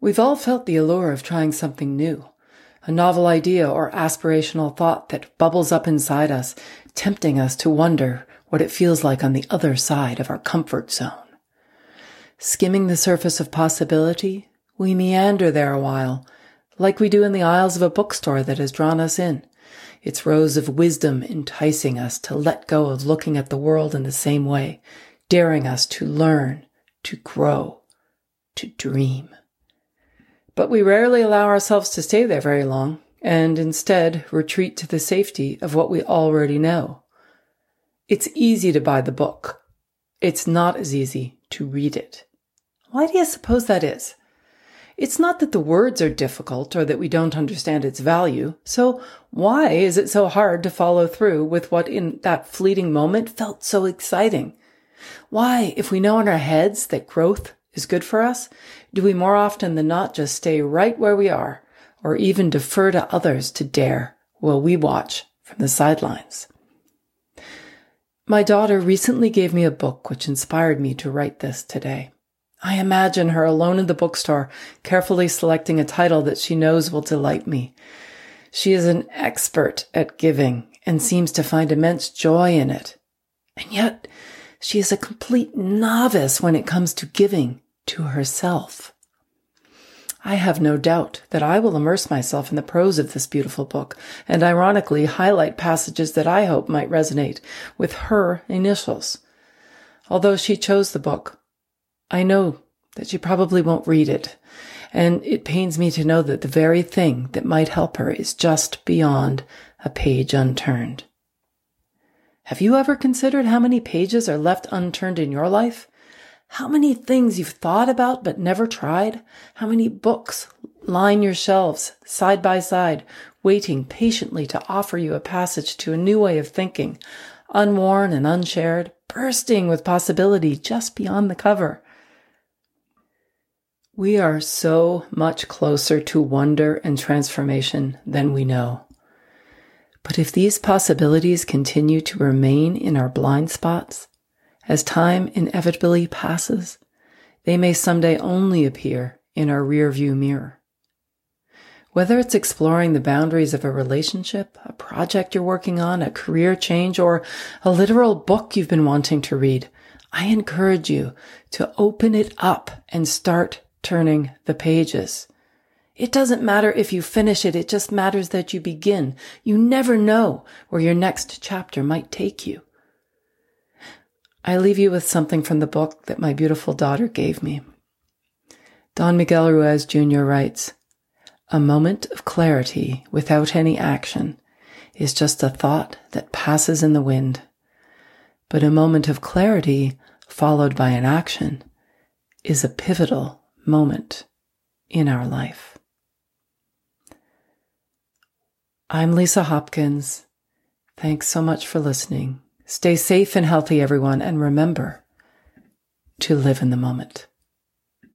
We've all felt the allure of trying something new, a novel idea or aspirational thought that bubbles up inside us, tempting us to wonder what it feels like on the other side of our comfort zone. Skimming the surface of possibility, we meander there a while, like we do in the aisles of a bookstore that has drawn us in, its rows of wisdom enticing us to let go of looking at the world in the same way, daring us to learn, to grow, to dream. But we rarely allow ourselves to stay there very long and instead retreat to the safety of what we already know. It's easy to buy the book. It's not as easy to read it. Why do you suppose that is? It's not that the words are difficult or that we don't understand its value. So why is it so hard to follow through with what in that fleeting moment felt so exciting? Why, if we know in our heads that growth is good for us, do we more often than not just stay right where we are or even defer to others to dare while we watch from the sidelines? My daughter recently gave me a book which inspired me to write this today. I imagine her alone in the bookstore, carefully selecting a title that she knows will delight me. She is an expert at giving and seems to find immense joy in it. And yet, she is a complete novice when it comes to giving to herself. I have no doubt that I will immerse myself in the prose of this beautiful book and ironically highlight passages that I hope might resonate with her initials. Although she chose the book, I know that she probably won't read it, and it pains me to know that the very thing that might help her is just beyond a page unturned. Have you ever considered how many pages are left unturned in your life? How many things you've thought about but never tried? How many books line your shelves side by side, waiting patiently to offer you a passage to a new way of thinking, unworn and unshared, bursting with possibility just beyond the cover? We are so much closer to wonder and transformation than we know. But if these possibilities continue to remain in our blind spots, as time inevitably passes, they may someday only appear in our rearview mirror. Whether it's exploring the boundaries of a relationship, a project you're working on, a career change, or a literal book you've been wanting to read, I encourage you to open it up and start turning the pages. It doesn't matter if you finish it, it just matters that you begin. You never know where your next chapter might take you. I leave you with something from the book that my beautiful daughter gave me. Don Miguel Ruiz Jr. writes, A moment of clarity without any action is just a thought that passes in the wind. But a moment of clarity followed by an action is a pivotal moment in our life. I'm Lisa Hopkins. Thanks so much for listening. Stay safe and healthy, everyone, and remember to live in the moment.